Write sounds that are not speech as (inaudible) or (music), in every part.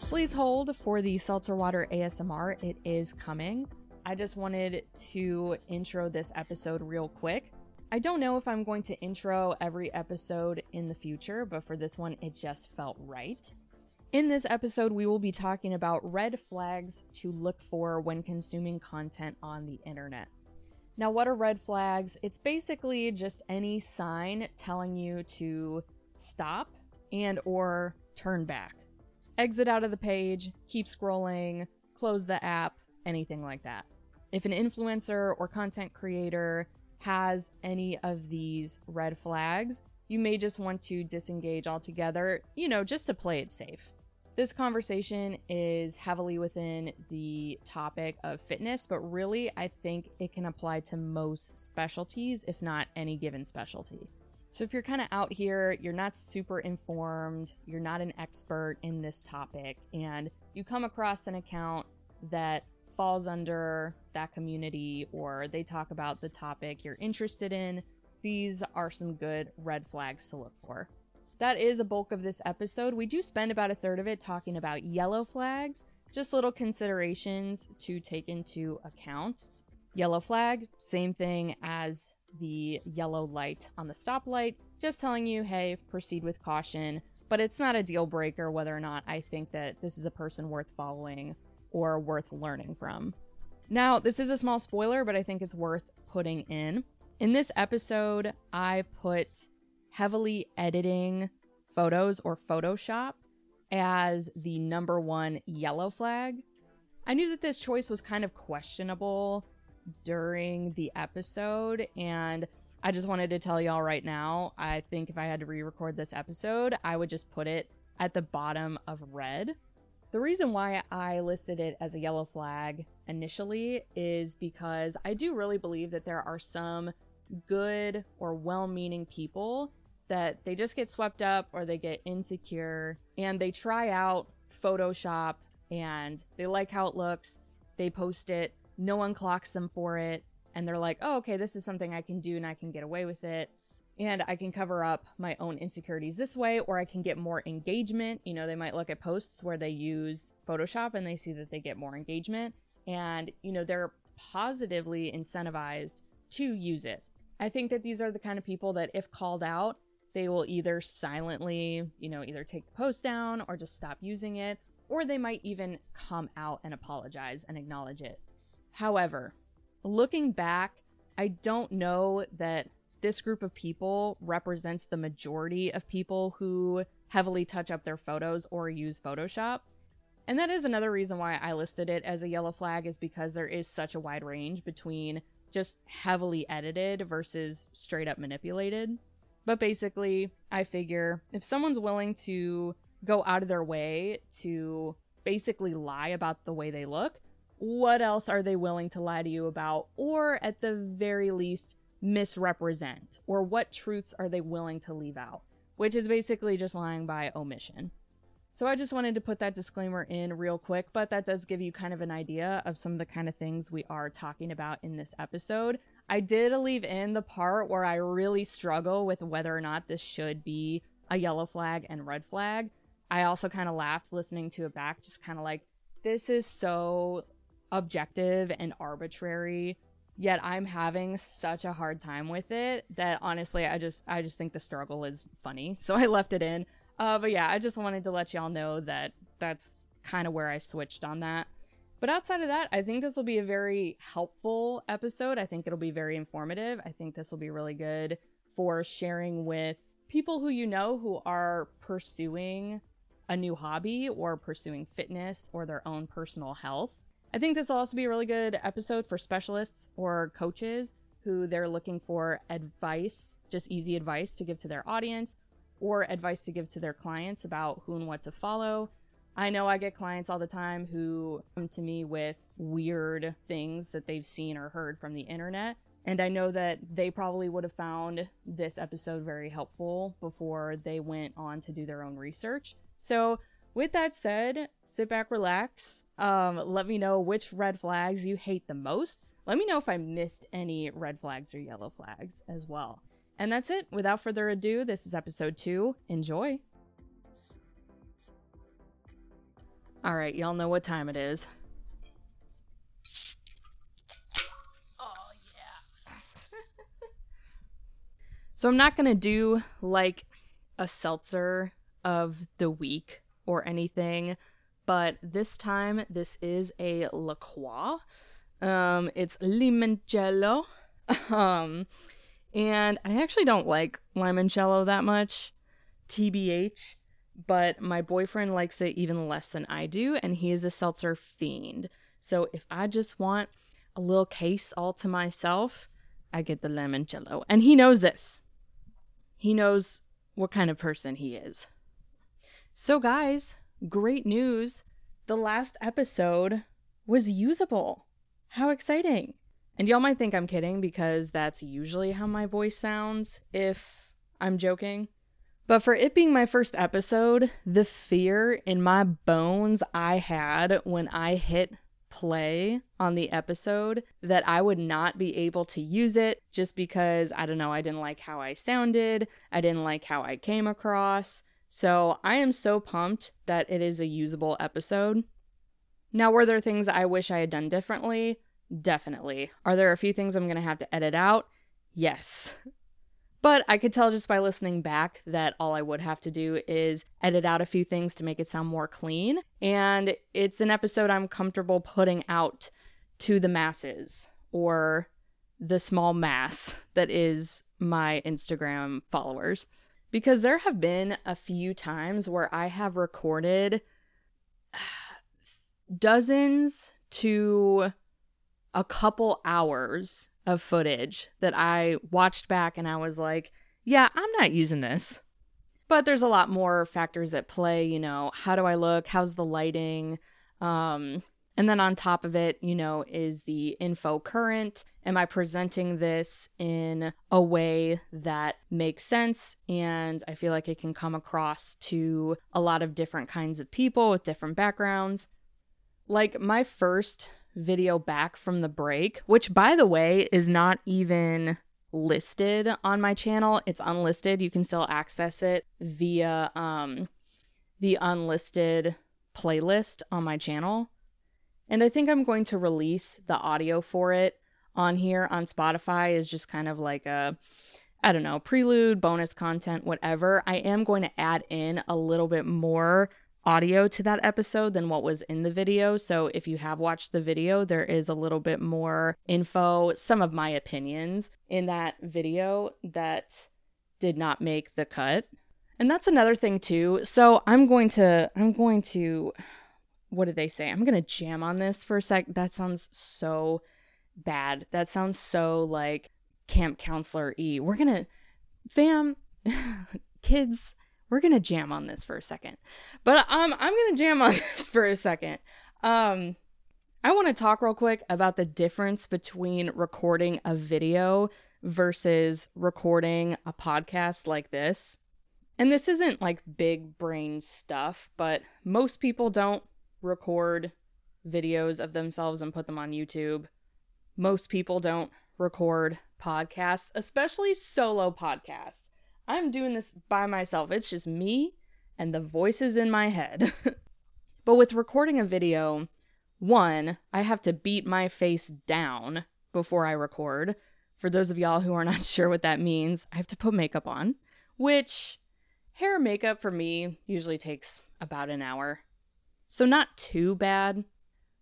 Please hold for the seltzer water ASMR. It is coming. I just wanted to intro this episode real quick. I don't know if I'm going to intro every episode in the future, but for this one, it just felt right. In this episode, we will be talking about red flags to look for when consuming content on the internet. Now, what are red flags? It's basically just any sign telling you to stop and or turn back exit out of the page, keep scrolling, close the app, anything like that. If an influencer or content creator has any of these red flags, you may just want to disengage altogether, you know, just to play it safe. This conversation is heavily within the topic of fitness, but really, I think it can apply to most specialties, if not any given specialty. So if you're kind of out here, you're not super informed, you're not an expert in this topic, and you come across an account that falls under that community or they talk about the topic you're interested in, these are some good red flags to look for. That is a bulk of this episode. We do spend about a third of it talking about yellow flags, just little considerations to take into account. Yellow flag, same thing as the yellow light on the stoplight, just telling you, hey, proceed with caution. But it's not a deal breaker whether or not I think that this is a person worth following or worth learning from. Now, this is a small spoiler, but I think it's worth putting in. In this episode, I put heavily editing photos or Photoshop as the number one yellow flag. I knew that this choice was kind of questionable during the episode and I just wanted to tell y'all right now, I think if I had to re-record this episode, I would just put it at the bottom of red. The reason why I listed it as a yellow flag initially is because I do really believe that there are some good or well-meaning people that they just get swept up or they get insecure and they try out Photoshop and they like how it looks, they post it, no one clocks them for it and they're like oh okay this is something i can do and i can get away with it. And i can cover up my own insecurities this way or i can get more engagement. You know they might look at posts where they use photoshop and they see that they get more engagement. And you know they're positively incentivized to use it. I think that these are the kind of people that if called out they will either silently you know either take the post down or just stop using it or they might even come out and apologize and acknowledge it However, looking back, I don't know that this group of people represents the majority of people who heavily touch up their photos or use Photoshop. And that is another reason why I listed it as a yellow flag, is because there is such a wide range between just heavily edited versus straight up manipulated. But basically, I figure if someone's willing to go out of their way to basically lie about the way they look, what else are they willing to lie to you about, or at the very least, misrepresent? Or what truths are they willing to leave out? Which is basically just lying by omission. So I just wanted to put that disclaimer in real quick, but that does give you kind of an idea of some of the kind of things we are talking about in this episode. I did leave in the part where I really struggle with whether or not this should be a yellow flag and red flag. I also kind of laughed listening to it back, just kind of like, this is so objective and arbitrary yet i'm having such a hard time with it that honestly i just i just think the struggle is funny. (laughs) So i left it in. Uh, but yeah i just wanted to let y'all know that that's kind of where i switched on that. But outside of that i think this will be a very helpful episode. I think it'll be very informative. I think this will be really good for sharing with people who you know who are pursuing a new hobby or pursuing fitness or their own personal health I think this will also be a really good episode for specialists or coaches who they're looking for advice, just easy advice to give to their audience or advice to give to their clients about who and what to follow. I know I get clients all the time who come to me with weird things that they've seen or heard from the internet. And I know that they probably would have found this episode very helpful before they went on to do their own research. So with that said, sit back, relax. Um, let me know which red flags you hate the most. Let me know if I missed any red flags or yellow flags as well. And that's it. Without further ado, this is episode two. Enjoy. All right, y'all know what time it is. Oh, (laughs) yeah. so I'm not going to do like a seltzer of the week or anything, but this time this is a La Croix. Um, it's limoncello. (laughs) um, and I actually don't like limoncello that much, TBH, but my boyfriend likes it even less than I do, and he is a seltzer fiend. So if I just want a little case all to myself, I get the limoncello. And he knows this. He knows what kind of person he is. So, guys, great news. The last episode was usable. How exciting! And y'all might think I'm kidding because that's usually how my voice sounds if I'm joking. But for it being my first episode, the fear in my bones I had when I hit play on the episode that I would not be able to use it just because I don't know, I didn't like how I sounded, I didn't like how I came across. So I am so pumped that it is a usable episode. Now, were there things I wish I had done differently? Definitely. Are there a few things I'm going to have to edit out? Yes. But I could tell just by listening back that all I would have to do is edit out a few things to make it sound more clean. And it's an episode I'm comfortable putting out to the masses or the small mass (laughs) that is my Instagram followers. Because there have been a few times where I have recorded (sighs) dozens to a couple hours of footage that I watched back and I was like, yeah, I'm not using this. But there's a lot more factors at play, you know, how do I look? How's the lighting? Um, and then on top of it, you know, is the info current? Am I presenting this in a way that makes sense? And I feel like it can come across to a lot of different kinds of people with different backgrounds. Like my first video back from the break, which by the way is not even listed on my channel. It's unlisted. You can still access it via um the unlisted playlist on my channel. And I think I'm going to release the audio for it on here on Spotify is just kind of like a I don't know, prelude, bonus content, whatever. I am going to add in a little bit more audio to that episode than what was in the video. So if you have watched the video, there is a little bit more info, some of my opinions in that video that did not make the cut. And that's another thing too. So I'm going to I'm going to what did they say? I'm going to jam on this for a sec. That sounds so bad. That sounds so like camp counselor E. We're going to fam (laughs) kids we're gonna jam on this for a second. But um, I'm gonna jam on (laughs) this for a second. Um, I want to talk real quick about the difference between recording a video versus recording a podcast like this. And this isn't like big brain stuff, but most people don't record videos of themselves and put them on YouTube. Most people don't record podcasts, especially solo podcasts. I'm doing this by myself. It's just me and the voices in my head. (laughs) but with recording a video, one, I have to beat my face down before I record. For those of y'all who are not (laughs) sure what that means, I have to put makeup on, which hair makeup for me usually takes about an hour. So, not too bad.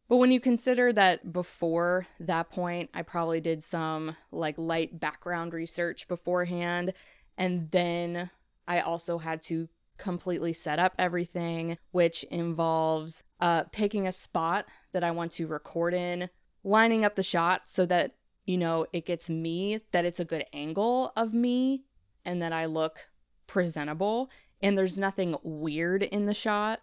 But when you consider that before that point, I probably did some like light background research beforehand and then I also had to completely set up everything, which involves uh, picking a spot that I want to record in, lining up the shot so that, you know, it gets me, that it's a good angle of me, and that I look presentable. And there's nothing weird in the shot.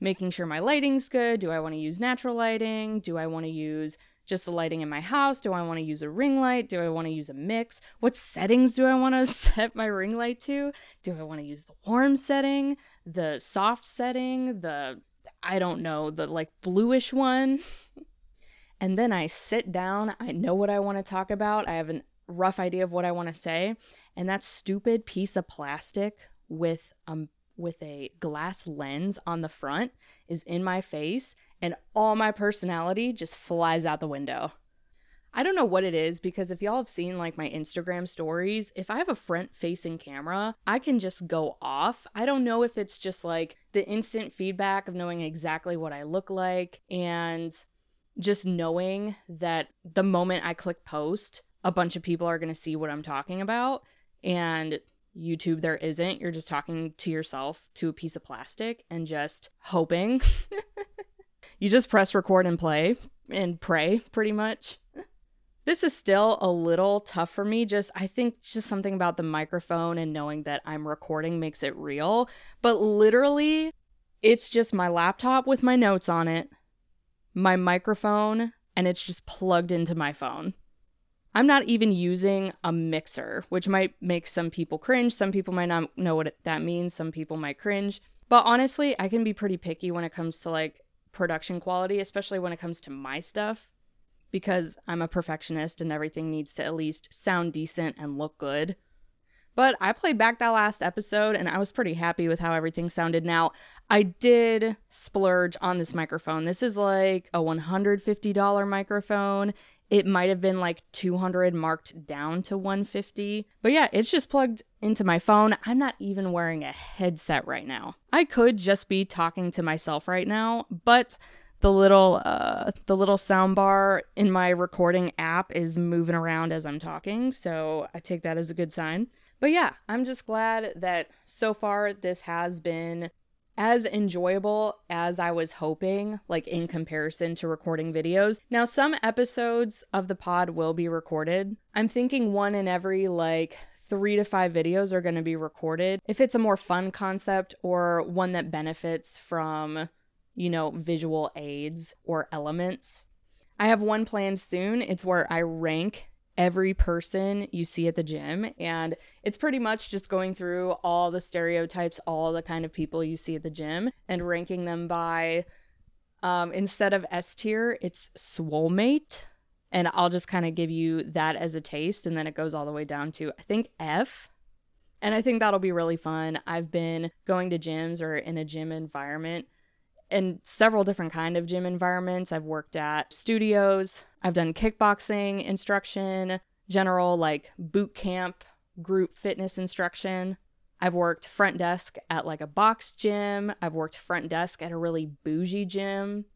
Making sure my lighting's good. Do I want to use natural lighting? Do I want to use just the lighting in my house? Do I want to use a ring light? Do I want to use a mix? What settings do I want to (laughs) set my ring light to? Do I want to use the warm setting, the soft setting, the I don't know, the like bluish one? (laughs) and then I sit down, I know what I want to talk about. I have a rough idea of what I want to say, and that stupid piece of plastic with a with a glass lens on the front is in my face, and all my personality just flies out the window. I don't know what it is because if y'all have seen like my Instagram stories, if I have a front facing camera, I can just go off. I don't know if it's just like the instant feedback of knowing exactly what I look like and just knowing that the moment I click post, a bunch of people are going to see what I'm talking about. And YouTube, there isn't. You're just talking to yourself to a piece of plastic and just hoping. (laughs) you just press record and play and pray pretty much. This is still a little tough for me. Just, I think just something about the microphone and knowing that I'm recording makes it real. But literally, it's just my laptop with my notes on it, my microphone, and it's just plugged into my phone. I'm not even using a mixer, which might make some people cringe. Some people might not know what that means. Some people might cringe. But honestly, I can be pretty picky when it comes to like production quality, especially when it comes to my stuff because I'm a perfectionist and everything needs to at least sound decent and look good. But I played back that last episode and I was pretty happy with how everything sounded. Now, I did splurge on this microphone. This is like a $150 microphone. It might have been like 200 marked down to 150. But yeah, it's just plugged into my phone. I'm not even wearing a headset right now. I could just be talking to myself right now, but the little uh the little sound bar in my recording app is moving around as I'm talking, so I take that as a good sign. But yeah, I'm just glad that so far this has been as enjoyable as I was hoping, like in comparison to recording videos. Now, some episodes of the pod will be recorded. I'm thinking one in every like three to five videos are going to be recorded. If it's a more fun concept or one that benefits from you know, visual aids or elements. I have one planned soon. It's where I rank every person you see at the gym. And it's pretty much just going through all the stereotypes, all the kind of people you see at the gym, and ranking them by, um, instead of S tier, it's Swolemate. And I'll just kind of give you that as a taste. And then it goes all the way down to, I think, F. And I think that'll be really fun. I've been going to gyms or in a gym environment in several different kind of gym environments. I've worked at studios, I've done kickboxing instruction, general like boot camp group fitness instruction. I've worked front desk at like a box gym. I've worked front desk at a really bougie gym.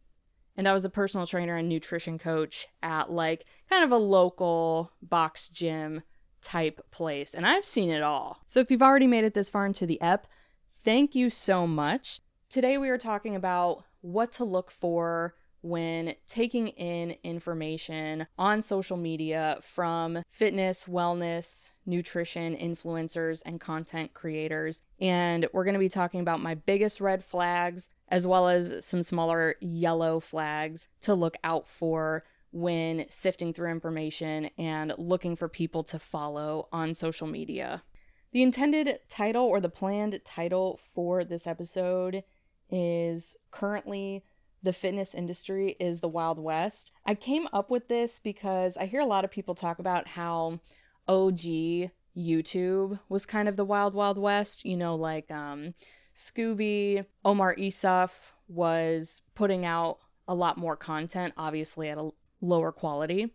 And I was a personal trainer and nutrition coach at like kind of a local box gym type place. And I've seen it all. So if you've already made it this far into the ep, thank you so much. Today, we are talking about what to look for when taking in information on social media from fitness, wellness, nutrition influencers, and content creators. And we're going to be talking about my biggest red flags as well as some smaller yellow flags to look out for when sifting through information and looking for people to follow on social media. The intended title or the planned title for this episode is currently the fitness industry is the Wild West. I came up with this because I hear a lot of people talk about how OG YouTube was kind of the Wild Wild West. You know, like um, Scooby, Omar Isuf was putting out a lot more content, obviously at a lower quality.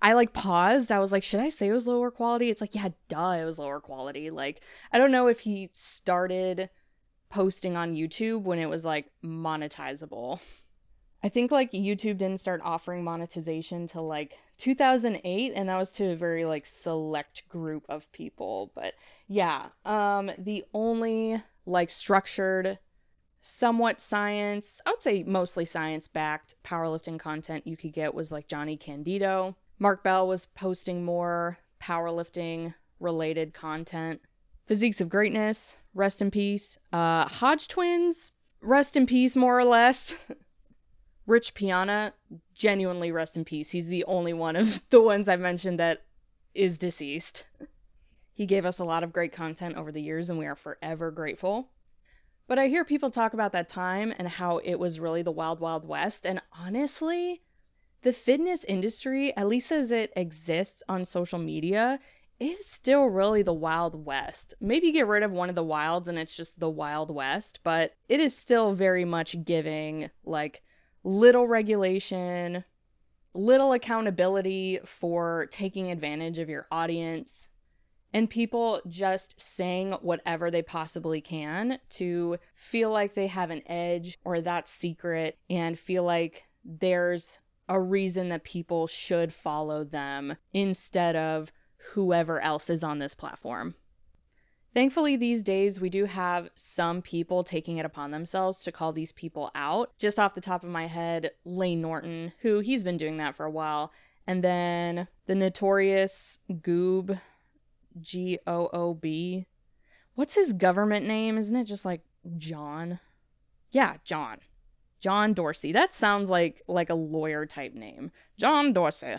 I like paused. I was like, should I say it was lower quality? It's like, yeah, duh, it was lower quality. Like, I don't know if he started posting on YouTube when it was like monetizable. I think like YouTube didn't start offering monetization till like 2008 and that was to a very like select group of people. But yeah, um the only like structured somewhat science, I would say mostly science backed powerlifting content you could get was like Jonnie Candito. Mark Bell was posting more powerlifting related content. Physiques of Greatness, rest in peace. Uh, Hodge Twins, rest in peace, more or less. (laughs) Rich Piana, genuinely rest in peace. He's the only one of (laughs) the ones I've mentioned that is deceased. He gave us a lot of great content over the years, and we are forever grateful. But I hear people talk about that time and how it was really the wild, wild west. And honestly, the fitness industry, at least as it exists on social media, is still really the Wild West. Maybe get rid of one of the wilds and it's just the Wild West, but it is still very much giving like little regulation, little accountability for taking advantage of your audience, and people just saying whatever they possibly can to feel like they have an edge or that secret and feel like there's a reason that people should follow them instead of whoever else is on this platform. Thankfully, these days we do have some people taking it upon themselves to call these people out. Just off the top of my head, Layne Norton, who he's been doing that for a while. And then the notorious Goob, G O O B. What's his government name? Isn't it just like John? Yeah, John. John Dorsey. That sounds like like a lawyer type name. John Dorsey.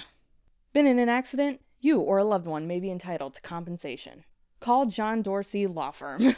Been in an accident? You or a loved one may be entitled to compensation. Call John Dorsey Law Firm.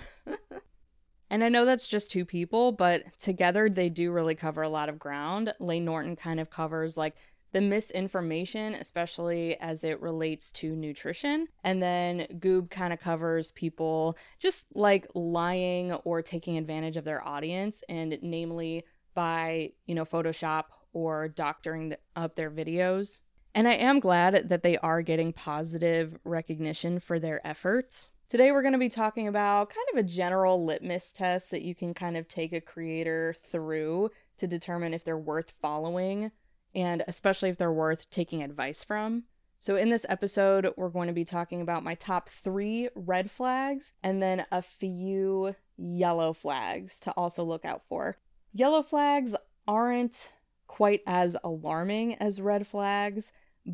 (laughs) and I know that's just two people, but together they do really cover a lot of ground. Layne Norton kind of covers like the misinformation, especially as it relates to nutrition. And then Goob kind of covers people just like lying or taking advantage of their audience, and namely by, you know, Photoshop or doctoring up their videos. And I am glad that they are getting positive recognition for their efforts. Today, we're going to be talking about kind of a general litmus test that you can kind of take a creator through to determine if they're worth following and especially if they're worth taking advice from. So, in this episode, we're going to be talking about my top three red flags and then a few yellow flags to also look out for. Yellow flags aren't quite as alarming as red flags,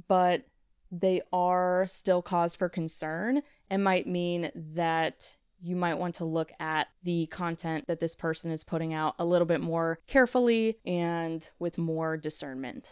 but they are still cause for concern and might mean that you might want to look at the content that this person is putting out a little bit more carefully and with more discernment.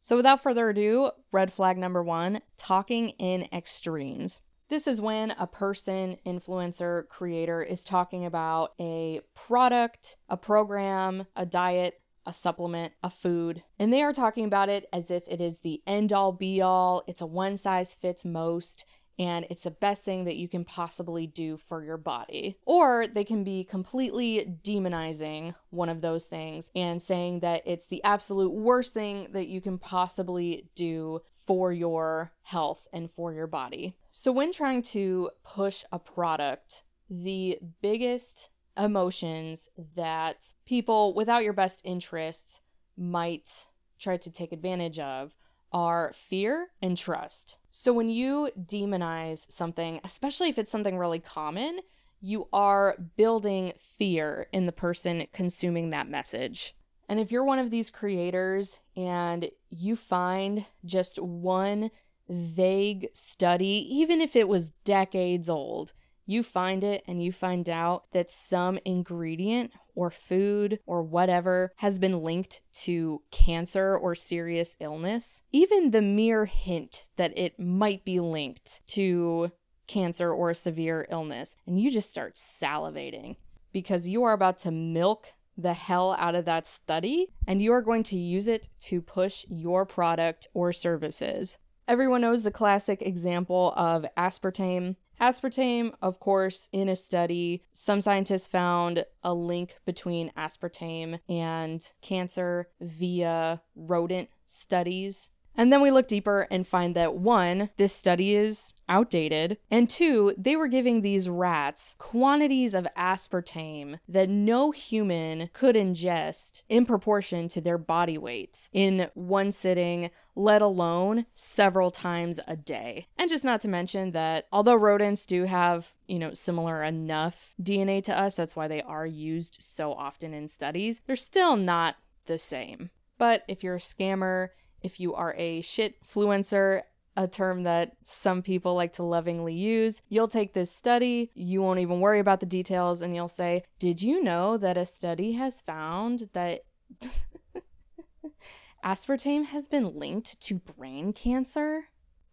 So, without further ado, red flag number one talking in extremes. This is when a person, influencer, creator is talking about a product, a program, a diet, a supplement, a food, and they are talking about it as if it is the end all be all, it's a one size fits most, and it's the best thing that you can possibly do for your body. Or they can be completely demonizing one of those things and saying that it's the absolute worst thing that you can possibly do for your health and for your body. So, when trying to push a product, the biggest emotions that people without your best interests might try to take advantage of are fear and trust. So when you demonize something, especially if it's something really common, you are building fear in the person consuming that message. And if you're one of these creators and you find just one vague study, even if it was decades old, you find it and you find out that some ingredient or food or whatever has been linked to cancer or serious illness, even the mere hint that it might be linked to cancer or a severe illness, and you just start salivating because you are about to milk the hell out of that study and you are going to use it to push your product or services. Everyone knows the classic example of aspartame Aspartame, of course, in a study, some scientists found a link between aspartame and cancer via rodent studies. And then we look deeper and find that one, this study is outdated, and two, they were giving these rats quantities of aspartame that no human could ingest in proportion to their body weight in one sitting, let alone several times a day. And just not to mention that although rodents do have, you know, similar enough DNA to us, that's why they are used so often in studies, they're still not the same. But if you're a scammer, if you are a shit fluencer, a term that some people like to lovingly use. You'll take this study, you won't even worry about the details, and you'll say, Did you know that a study has found that (laughs) aspartame has been linked to brain cancer?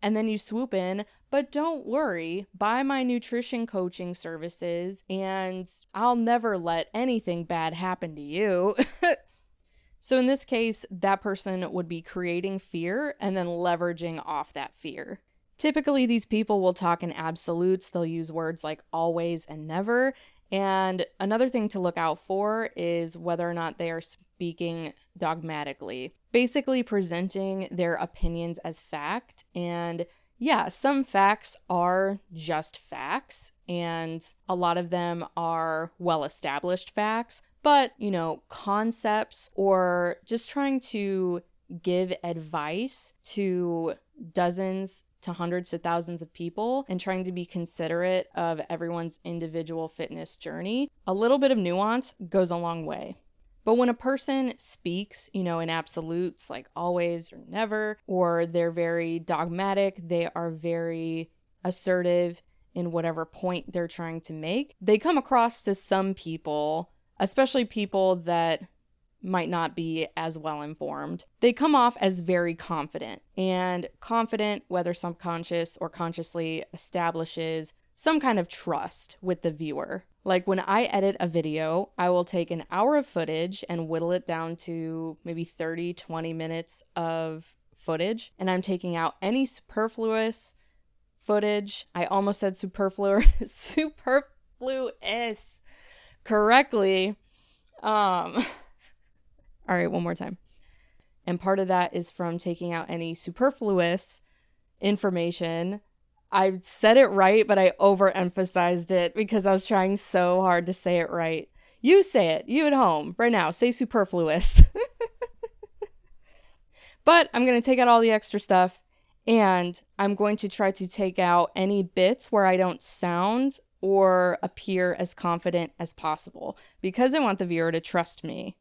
And then you swoop in, but don't worry, buy my nutrition coaching services, and I'll never let anything bad happen to you. (laughs) So in this case, that person would be creating fear and then leveraging off that fear. Typically, these people will talk in absolutes. They'll use words like always and never. And another thing to look out for is whether or not they are speaking dogmatically, basically presenting their opinions as fact. And yeah, some facts are just facts, and a lot of them are well established facts, but you know, concepts or just trying to give advice to dozens to hundreds to thousands of people and trying to be considerate of everyone's individual fitness journey, a little bit of nuance goes a long way. But when a person speaks, you know, in absolutes like always or never, or they're very dogmatic, they are very assertive in whatever point they're trying to make, they come across to some people, especially people that might not be as well informed. They come off as very confident, and confident, whether subconscious or consciously, establishes some kind of trust with the viewer. Like when I edit a video, I will take an hour of footage and whittle it down to maybe 30, 20 minutes of footage, and I'm taking out any superfluous footage. I almost said superfluous, (laughs) superfluous correctly. Um (laughs) All right, one more time. And part of that is from taking out any superfluous information I said it right, but I overemphasized it because I was trying so hard to say it right. You say it, you at home, right now, say superfluous. (laughs) but I'm going to take out all the extra stuff and I'm going to try to take out any bits where I don't sound or appear as confident as possible because I want the viewer to trust me.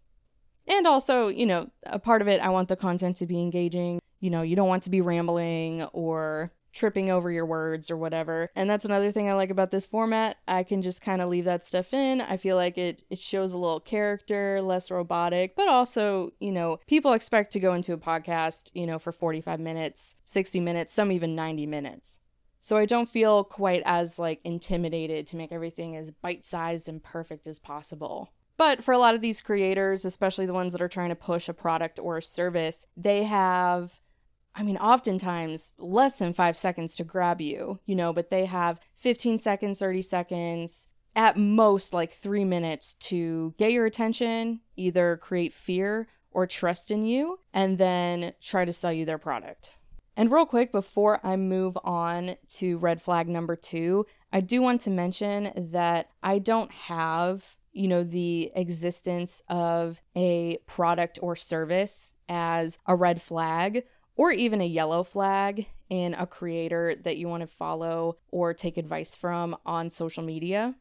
And also, you know, a part of it, I want the content to be engaging. You know, you don't want to be rambling or tripping over your words or whatever. And that's another thing I like about this format. I can just kind of leave that stuff in. I feel like it it shows a little character, less robotic, but also, you know, people expect to go into a podcast, you know, for 45 minutes, 60 minutes, some even 90 minutes. So I don't feel quite as like intimidated to make everything as bite-sized and perfect as possible. But for a lot of these creators, especially the ones that are trying to push a product or a service, they have I mean, oftentimes less than five seconds to grab you, you know, but they have 15 seconds, 30 seconds, at most like three minutes to get your attention, either create fear or trust in you, and then try to sell you their product. And real quick, before I move on to red flag number two, I do want to mention that I don't have you know, the existence of a product or service as a red flag or even a yellow flag in a creator that you want to follow or take advice from on social media.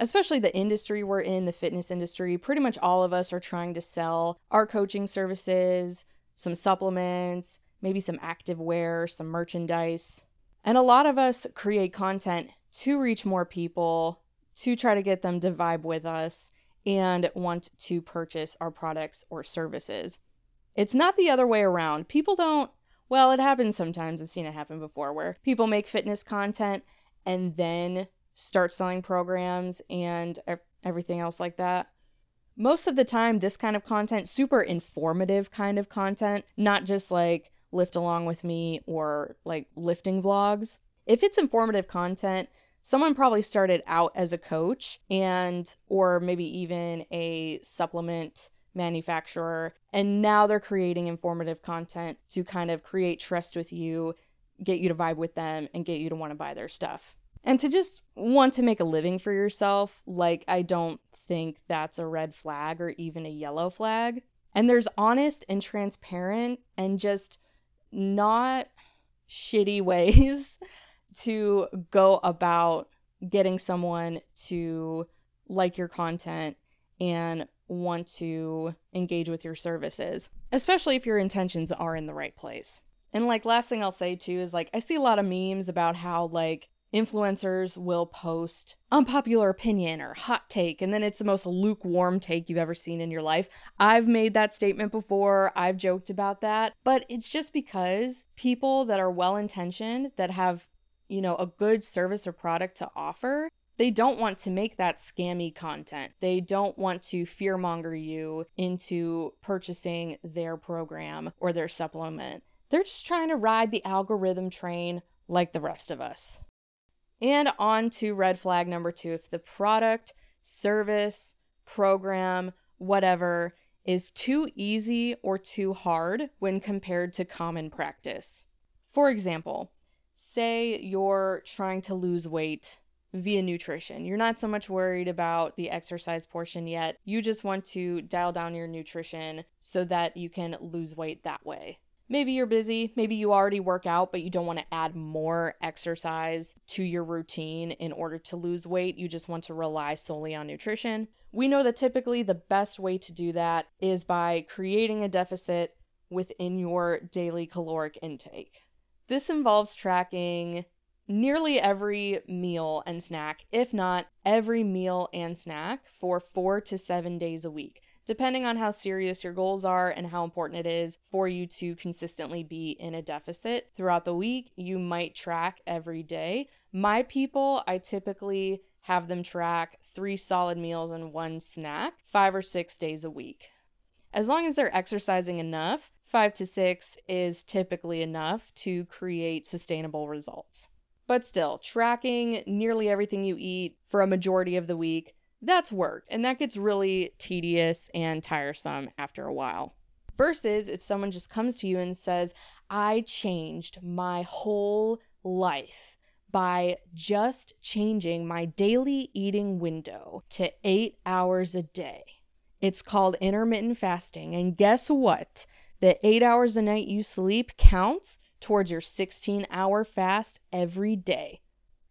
Especially the industry we're in, the fitness industry, pretty much all of us are trying to sell our coaching services, some supplements, maybe some active wear, some merchandise. And a lot of us create content to reach more people, to try to get them to vibe with us and want to purchase our products or services. It's not the other way around. People don't, well, it happens sometimes. I've seen it happen before where people make fitness content and then start selling programs and everything else like that. Most of the time, this kind of content, super informative kind of content, not just like lift along with me or like lifting vlogs. If it's informative content, someone probably started out as a coach and or maybe even a supplement manufacturer. And now they're creating informative content to kind of create trust with you, get you to vibe with them, and get you to want to buy their stuff. And to just want to make a living for yourself, like, I don't think that's a red flag or even a yellow flag. And there's honest and transparent and just not shitty ways (laughs) to go about getting someone to like your content and want to engage with your services, especially if your intentions are in the right place. And like last thing I'll say too is like I see a lot of memes about how like influencers will post unpopular opinion or hot take and then it's the most lukewarm take you've ever seen in your life. I've made that statement before. I've joked about that, but it's just because people that are well-intentioned that have you know, a good service or product to offer they don't want to make that scammy content. They don't want to fearmonger you into purchasing their program or their supplement. They're just trying to ride the algorithm train like the rest of us. And on to red flag number two if the product, service, program, whatever is too easy or too hard when compared to common practice. For example, say you're trying to lose weight via nutrition. You're not so much worried about the exercise portion yet. You just want to dial down your nutrition so that you can lose weight that way. Maybe you're busy, maybe you already work out, but you don't want to add more exercise to your routine in order to lose weight. You just want to rely solely on nutrition. We know that typically the best way to do that is by creating a deficit within your daily caloric intake. This involves tracking nearly every meal and snack, if not every meal and snack, for four to seven days a week depending on how serious your goals are and how important it is for you to consistently be in a deficit throughout the week, you might track every day. My people, I typically have them track three solid meals and one snack five or six days a week. As long as they're exercising enough, five to six is typically enough to create sustainable results. But still, tracking nearly everything you eat for a majority of the week that's work, and that gets really tedious and tiresome after a while. Versus if someone just comes to you and says, I changed my whole life by just changing my daily eating window to eight hours a day. It's called intermittent fasting. And guess what? The eight hours a night you sleep counts towards your 16 hour fast every day.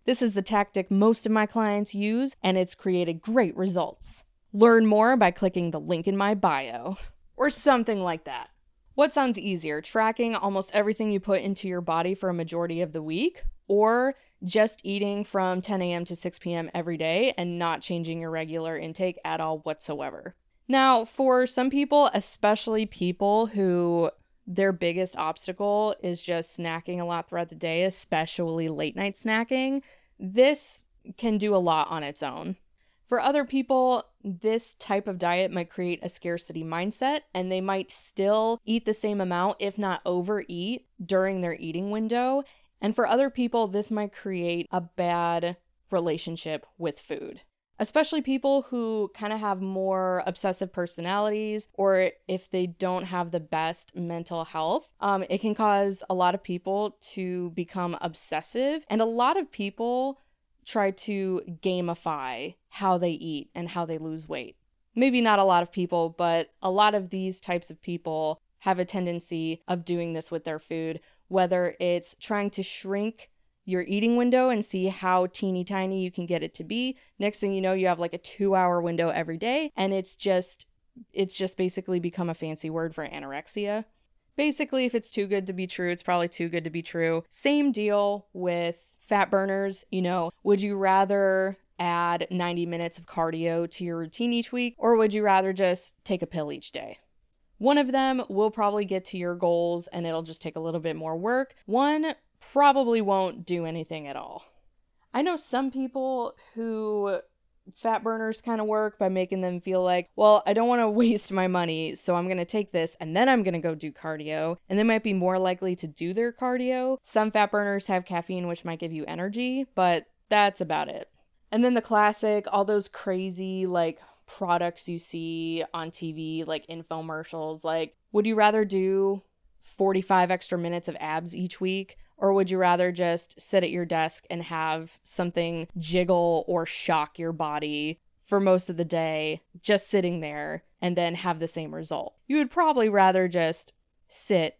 This is the tactic most of my clients use, and it's created great results. Learn more by clicking the link in my bio, or something like that. What sounds easier, tracking almost everything you put into your body for a majority of the week, or just eating from 10 a.m. to 6 p.m. every day and not changing your regular intake at all whatsoever? Now, for some people, especially people who their biggest obstacle is just snacking a lot throughout the day, especially late night snacking. This can do a lot on its own. For other people, this type of diet might create a scarcity mindset and they might still eat the same amount, if not overeat, during their eating window. And for other people, this might create a bad relationship with food especially people who kind of have more obsessive personalities or if they don't have the best mental health. Um, it can cause a lot of people to become obsessive, and a lot of people try to gamify how they eat and how they lose weight. Maybe not a lot of people, but a lot of these types of people have a tendency of doing this with their food, whether it's trying to shrink your eating window and see how teeny tiny you can get it to be. Next thing you know, you have like a 2-hour window every day and it's just it's just basically become a fancy word for anorexia. Basically, if it's too good to be true, it's probably too good to be true. Same deal with fat burners, you know, would you rather add 90 minutes of cardio to your routine each week or would you rather just take a pill each day? One of them will probably get to your goals and it'll just take a little bit more work. One probably won't do anything at all. I know some people who fat burners kind of work by making them feel like, well, I don't want to (laughs) waste my money, so I'm going to take this and then I'm going to go do cardio. And they might be more likely to do their cardio. Some fat burners have caffeine, which might give you energy, but that's about it. And then the classic, all those crazy, like, products you see on TV, like infomercials, like, would you rather do 45 extra minutes of abs each week or would you rather just sit at your desk and have something jiggle or shock your body for most of the day, just sitting there and then have the same result? You would probably rather just sit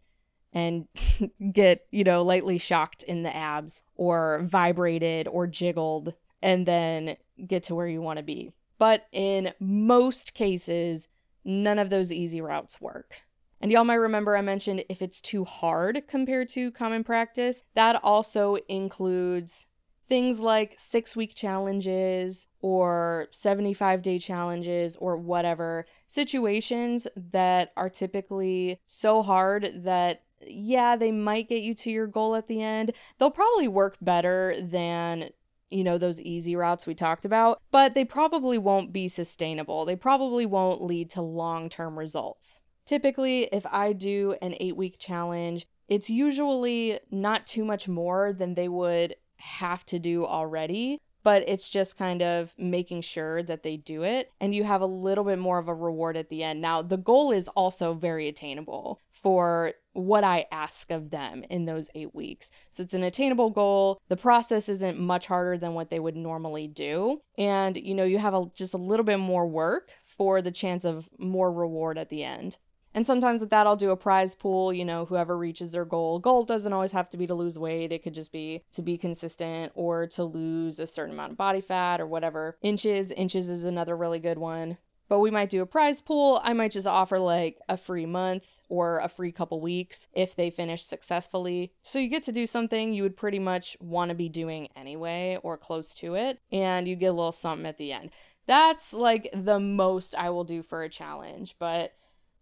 and (laughs) get, you know, lightly shocked in the abs or vibrated or jiggled and then get to where you want to be. But in most cases, none of those easy routes work. And y'all might remember I mentioned if it's too hard compared to common practice, that also includes things like six week challenges or 75 day challenges or whatever situations that are typically so hard that yeah, they might get you to your goal at the end. They'll probably work better than you know, those easy routes we talked about, but they probably won't be sustainable. They probably won't lead to long term results. Typically, if I do an eight week challenge, it's usually not too much more than they would have to do already but it's just kind of making sure that they do it and you have a little bit more of a reward at the end. Now, the goal is also very attainable for what I ask of them in those eight weeks. So it's an attainable goal. The process isn't much harder than what they would normally do. And, you know, you have a, just a little bit more work for the chance of more reward at the end. And sometimes with that, I'll do a prize pool, you know, whoever reaches their goal. Goal doesn't always have to be to lose weight, it could just be to be consistent or to lose a certain amount of body fat or whatever. Inches, inches is another really good one. But we might do a prize pool. I might just offer like a free month or a free couple weeks if they finish successfully. So you get to do something you would pretty much want to be doing anyway or close to it, and you get a little something at the end. That's like the most I will do for a challenge, but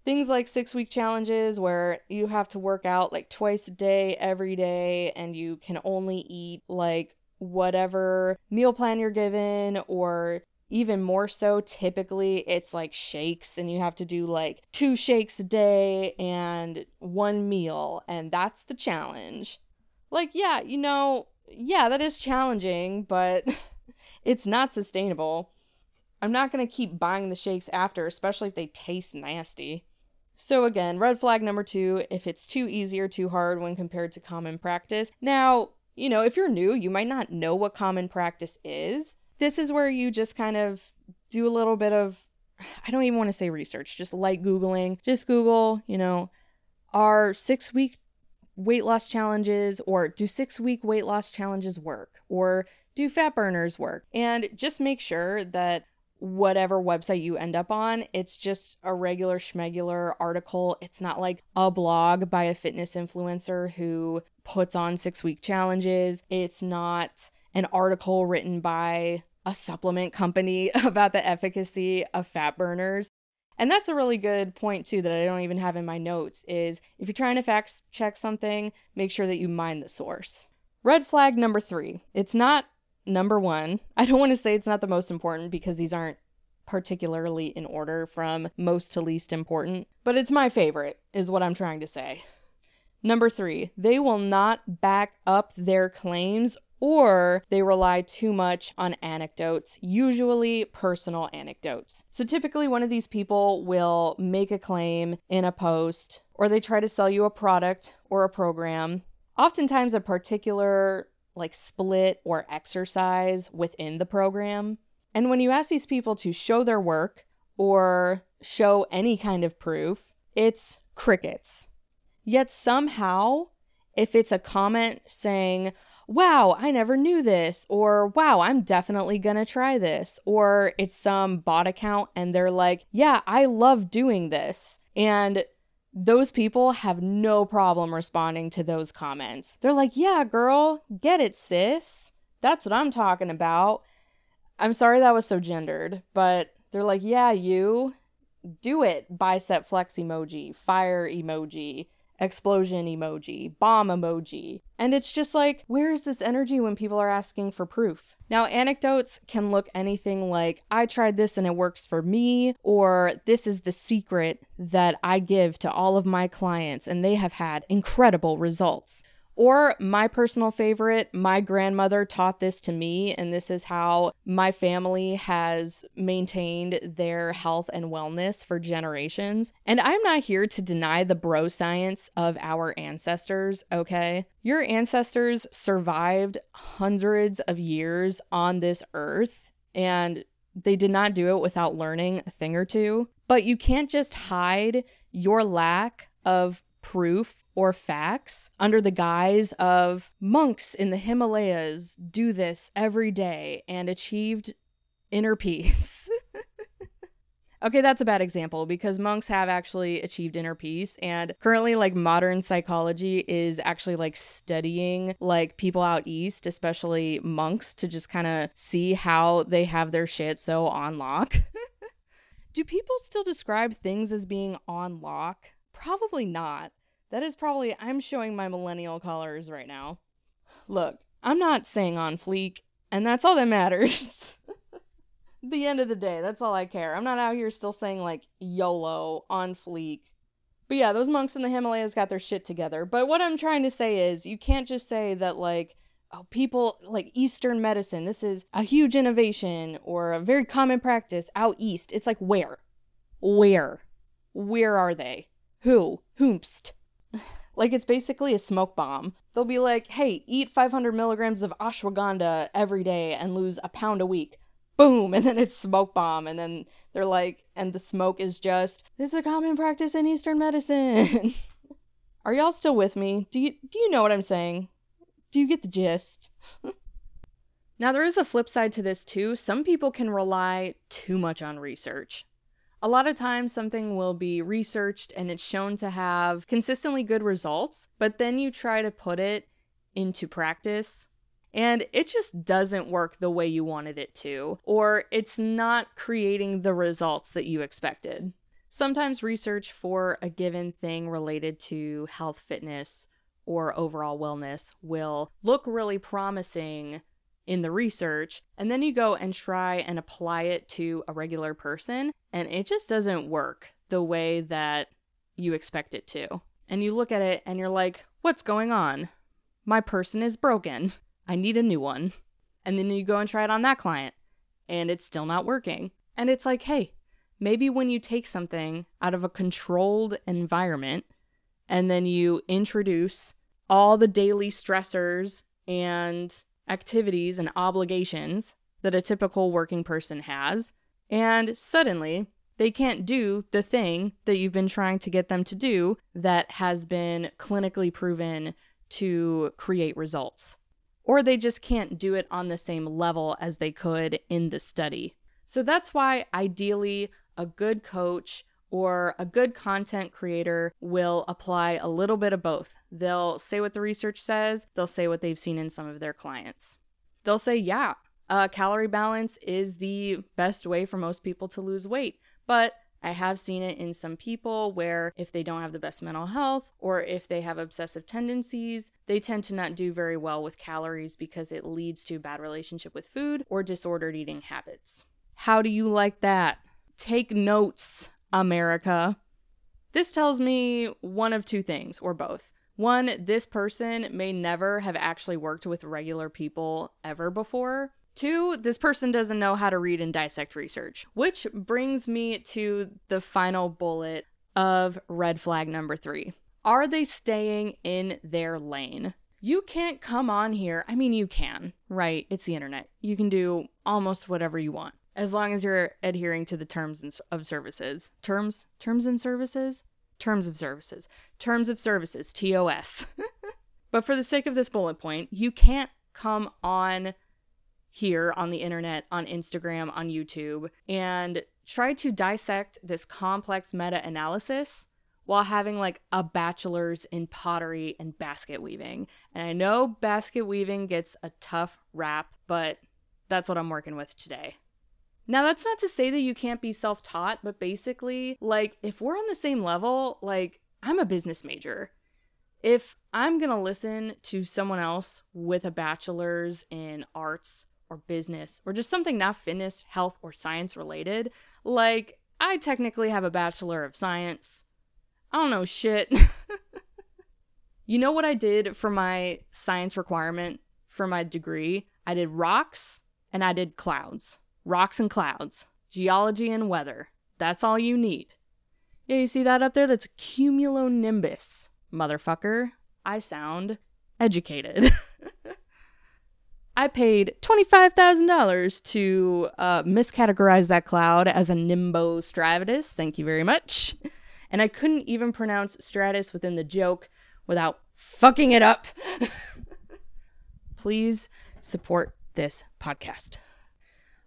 things like six week challenges where you have to work out like twice a day every day and you can only eat like whatever meal plan you're given or even more so typically it's like shakes and you have to do like two shakes a day and one meal and that's the challenge. Like yeah you know yeah that is challenging but (laughs) it's not sustainable. I'm not going to keep buying the shakes after especially if they taste nasty so again, red flag number two, if it's too easy or too hard when compared to common practice. Now, you know, if you're new, you might not know what common practice is. This is where you just kind of do a little bit of, I don't even want to say research, just light Googling. Just Google, you know, are six week weight loss challenges or do six week weight loss challenges work or do fat burners work? And just make sure that whatever website you end up on. It's just a regular schmegular article. It's not like a blog by a fitness influencer who puts on six week challenges. It's not an article written by a supplement company (laughs) about the efficacy of fat burners. And that's a really good point too that I don't even have in my notes is if you're trying to fact check something, make sure that you mind the source. Red flag number 3. It's not number one. (laughs) I don't want to say it's not the most important because these aren't particularly in order from most to least important, but it's my favorite, is what I'm trying to say. Number three, they will not back up their claims or they rely too much on anecdotes, usually personal anecdotes. So typically, one of these people will make a claim in a post or they try to sell you a product or a program. Oftentimes, a particular like split or exercise within the program. And when you ask these people to show their work or show any kind of proof, it's crickets. Yet somehow, if it's a comment saying, wow, I never knew this, or wow, I'm definitely gonna try this, or it's some bot account and they're like, yeah, I love doing this. And those people have no problem responding to those comments. They're like, yeah, girl, get it, sis. That's what I'm talking about. I'm sorry that was so gendered, but they're like, yeah, you do it. Bicep flex emoji, fire emoji, explosion emoji, bomb emoji. And it's just like, where is this energy when people are asking for proof? Now, anecdotes can look anything like, I tried this and it works for me, or this is the secret that I give to all of my clients and they have had incredible results. Or my personal favorite, my grandmother taught this to me, and this is how my family has maintained their health and wellness for generations. And I'm not here to deny the bro science of our ancestors, okay? Your ancestors survived hundreds of years on this earth, and they did not do it without learning a thing or two. But you can't just hide your lack of proof or facts under the guise of monks in the Himalayas do this every day and achieved inner peace. (laughs) okay, that's a bad example because monks have actually achieved inner peace and currently like modern psychology is actually like studying like people out east, especially monks to just kind of see how they have their shit so on lock. (laughs) Do people still describe things as being on lock? Probably not. That is probably, I'm showing my millennial colors right now. Look, I'm not saying on fleek, and that's all that matters. (laughs) the end of the day, that's all I care. I'm not out here still saying like YOLO, on fleek, But yeah, those monks in the Himalayas got their shit together. But what I'm trying to say is you can't just say that, like, oh, people like Eastern medicine, this is a huge innovation or a very common practice out east. It's like, where? Where? Where are they? Who? Whomst? (sighs) like it's basically a smoke bomb. They'll be like, hey, eat 500 milligrams of ashwagandha every day and lose a pound a week. Boom, (laughs) and then it's smoke bomb, and then they're like, and the smoke is just, this is a common practice in Eastern medicine. (laughs) Are y'all still with me? Do you do you know what I'm saying? Do you get the gist? (laughs) now there is a flip side to this too. Some people can rely too much on research. A lot of times, something will be researched and it's shown to have consistently good results, but then you try to put it into practice and it just doesn't work the way you wanted it to, or it's not creating the results that you expected. Sometimes research for a given thing related to health, fitness, or overall wellness will look really promising in the research, and then you go and try and apply it to a regular person, and it just doesn't work the way that you expect it to. And you look at it and you're like, what's going on? My person is broken. I need a new one. And then you go and try it on that client, and it's still not working. And it's like, hey, maybe when you take something out of a controlled environment and then you introduce all the daily stressors and activities and obligations that a typical working person has, and suddenly they can't do the thing that you've been trying to get them to do that has been clinically proven to create results. Or they just can't do it on the same level as they could in the study. So that's why, ideally, a good coach or a good content creator will apply a little bit of both. They'll say what the research says, they'll say what they've seen in some of their clients. They'll say, yeah, uh, calorie balance is the best way for most people to lose weight. But I have seen it in some people where if they don't have the best mental health or if they have obsessive tendencies, they tend to not do very well with calories because it leads to a bad relationship with food or disordered eating habits. How do you like that? Take notes. America. This tells me one of two things, or both. One, this person may never have actually worked with regular people ever before. Two, this person doesn't know how to read and dissect research. Which brings me to the final bullet of red flag number three. Are they staying in their lane? You can't come on here. I mean, you can, right? It's the internet. You can do almost whatever you want as long as you're adhering to the terms of services. Terms, terms and services, terms of services, terms of services, TOS. (laughs) but for the sake of this bullet point, you can't come on here on the internet, on Instagram, on YouTube, and try to dissect this complex meta analysis while having like a bachelor's in pottery and basket weaving. And I know basket weaving gets a tough rap, but that's what I'm working with today. Now, that's not to say that you can't be self taught, but basically, like, if we're on the same level, like, I'm a business major. If I'm going to listen to someone else with a bachelor's in arts or business or just something not fitness, health, or science related, like, I technically have a bachelor of science. I don't know shit. (laughs) you know what I did for my science requirement for my degree? I did rocks and I did clouds rocks and clouds, geology and weather. That's all you need. Yeah, you see that up there? That's cumulonimbus, motherfucker. I sound educated. (laughs) I paid $25,000 to uh, miscategorize that cloud as a nimbostratus. Thank you very much. And I couldn't even pronounce stratus within the joke without fucking it up. (laughs) Please support this podcast.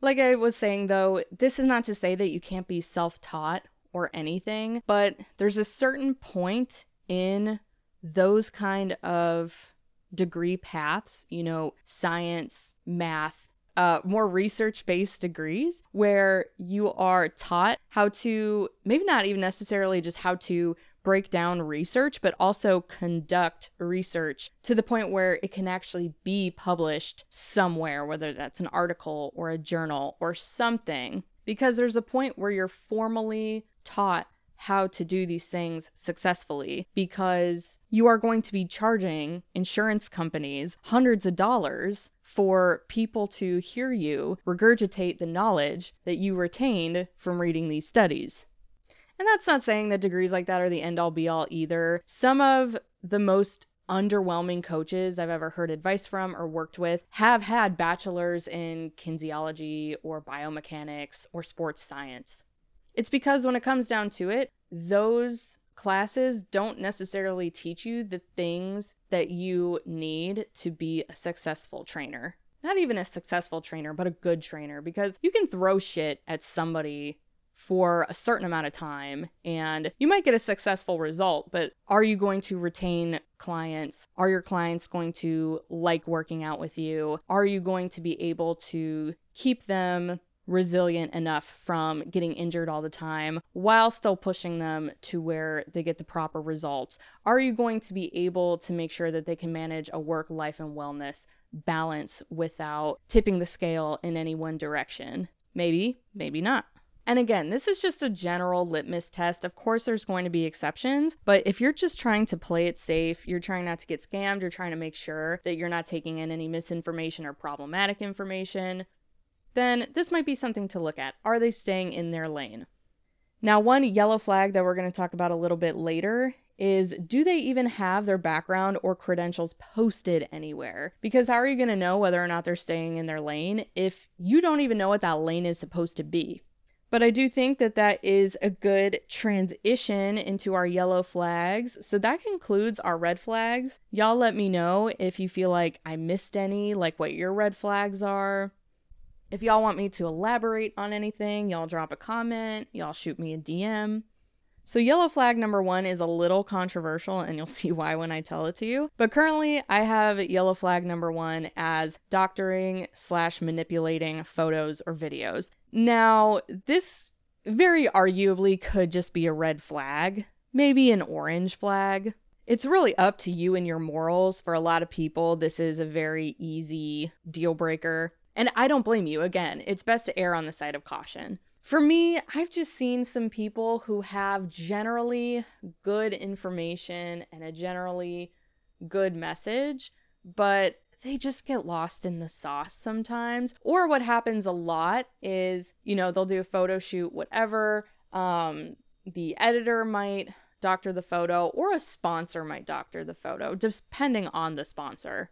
Like I was saying, though, this is not to say that you can't be self taught or anything, but there's a certain point in those kind of degree paths, you know, science, math, uh, more research based degrees where you are taught how to, maybe not even necessarily just how to break down research, but also conduct research to the point where it can actually be published somewhere, whether that's an article or a journal or something. Because there's a point where you're formally taught how to do these things successfully because you are going to be charging insurance companies hundreds of dollars for people to hear you regurgitate the knowledge that you retained from reading these studies. And that's not saying that degrees like that are the end all be all either. Some of the most underwhelming coaches I've ever heard advice from or worked with have had bachelors in kinesiology or biomechanics or sports science. It's because when it comes down to it, those classes don't necessarily teach you the things that you need to be a successful trainer. Not even a successful trainer, but a good trainer because you can throw shit at somebody for a certain amount of time and you might get a successful result, but are you going to retain clients? Are your clients going to like working out with you? Are you going to be able to keep them resilient enough from getting injured all the time while still pushing them to where they get the proper results? Are you going to be able to make sure that they can manage a work life and wellness balance without tipping the scale in any one direction? Maybe, maybe not. And again, this is just a general litmus test. Of course, there's going to be exceptions, but if you're just trying to play it safe, you're trying not to get scammed, you're trying to make sure that you're not taking in any misinformation or problematic information, then this might be something to look at. Are they staying in their lane? Now, one yellow flag that we're going to talk about a little bit later is do they even have their background or credentials posted anywhere? Because how are you going to know whether or not they're staying in their lane if you don't even know what that lane is supposed to be? But I do think that that is a good transition into our yellow flags. So that concludes our red flags. Y'all let me know if you feel like I missed any, like what your red flags are. If y'all want me to elaborate on anything, y'all drop a comment, y'all shoot me a DM. So, yellow flag number one is a little controversial, and you'll (laughs) see why when I tell it to you. But currently, I have yellow flag number one as doctoring slash manipulating photos or videos. Now, this very arguably could just be a red flag, maybe an orange flag. It's really up to you and your morals. For a lot of people, this is a very easy deal breaker. And I don't blame you. Again, it's best to err on the side of caution. For me, I've just seen some people who have generally good information and a generally good message, but they just get lost in the sauce sometimes. Or what happens a lot is, you know, they'll do a photo shoot, whatever. Um, the editor might doctor the photo, or a sponsor might doctor the photo, depending on the sponsor.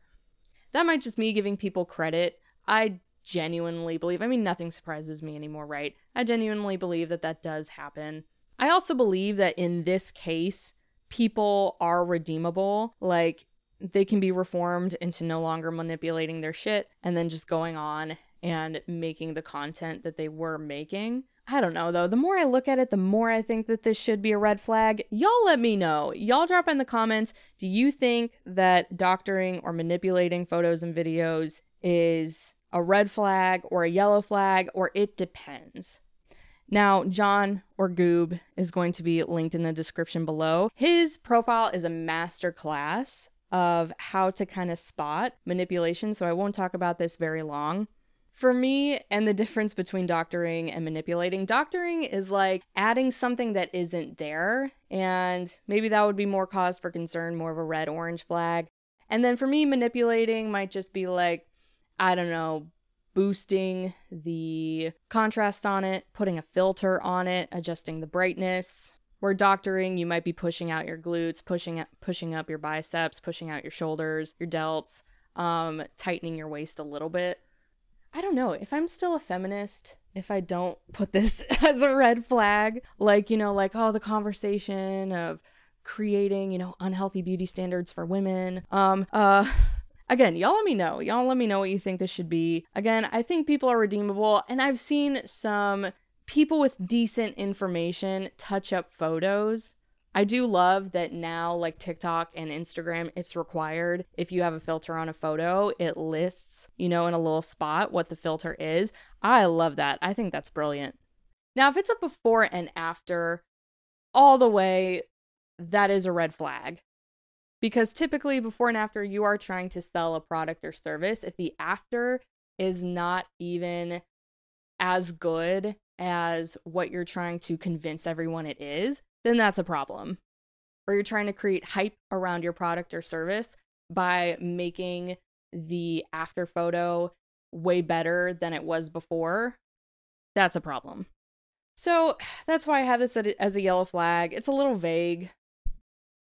That might just me giving people credit. I genuinely believe, I mean, nothing surprises me anymore, right? I genuinely believe that that does happen. I also believe that in this case, people are redeemable. Like, they can be reformed into no longer manipulating their shit and then just going on and making the content that they were making. I don't know though. The more I look at it, the more I think that this should be a red flag. Y'all let me know. Y'all drop in the comments. Do you think that doctoring or manipulating photos and videos is a red flag or a yellow flag, or it depends. Now, John or Goob is going to be linked in the description below. His profile is a master class of how to kind of spot manipulation, so I won't talk about this very long. For me, and the difference between doctoring and manipulating, doctoring is like adding something that isn't there, and maybe that would be more cause for concern, more of a red orange flag. And then for me, manipulating might just be like I don't know, boosting the contrast on it, putting a filter on it, adjusting the brightness. Where doctoring, you might be pushing out your glutes, pushing pushing up your biceps, pushing out your shoulders, your delts, um, tightening your waist a little bit. I don't know if I'm still a feminist. If I don't (laughs) put this (laughs) as a red flag, like you know, like oh, the conversation of creating you know unhealthy beauty standards for women. Um, uh (laughs) Again, y'all let me know. Y'all let me know what you think this should be. Again, I think people are redeemable, and I've seen some people with decent information touch up photos. I do love that now, like TikTok and Instagram, it's required. If you have a filter on a photo, it lists, you know, in a little spot what the filter is. I love that. I think that's brilliant. Now, if it's a before and after, all the way, that is a red flag because typically before and after you are trying to sell a product or service if the after is not even as good as what you're trying to convince everyone it is then that's a problem. Or you're trying to create hype around your product or service by making the after photo way better than it was before, that's a problem. So that's why I have this as a yellow flag. It's a little vague.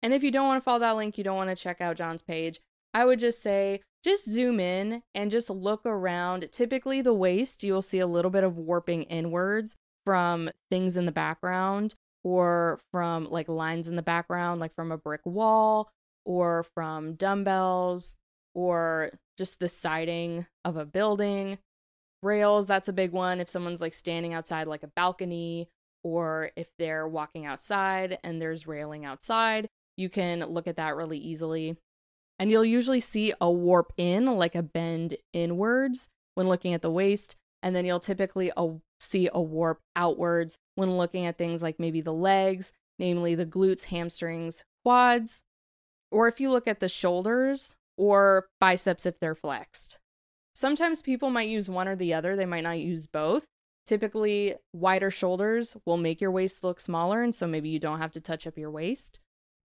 And if you don't want to follow that link, you don't want to check out John's page, I would just say just zoom in and just look around. Typically, the waist, you'll see a little bit of warping inwards from things in the background or from like lines in the background, like from a brick wall or from dumbbells or just the siding of a building. Rails, that's a big one. If someone's like standing outside like a balcony or if they're walking outside and there's railing outside, you can look at that really easily. And you'll usually see a warp in, like a bend inwards when looking at the waist. And then you'll typically a- see a warp outwards when looking at things like maybe the legs, namely the glutes, hamstrings, quads. Or if you look at the shoulders or biceps if they're flexed. Sometimes people might use one or the other, they might not use both. Typically, wider shoulders will make your waist look smaller, and so maybe you don't have to touch up your waist.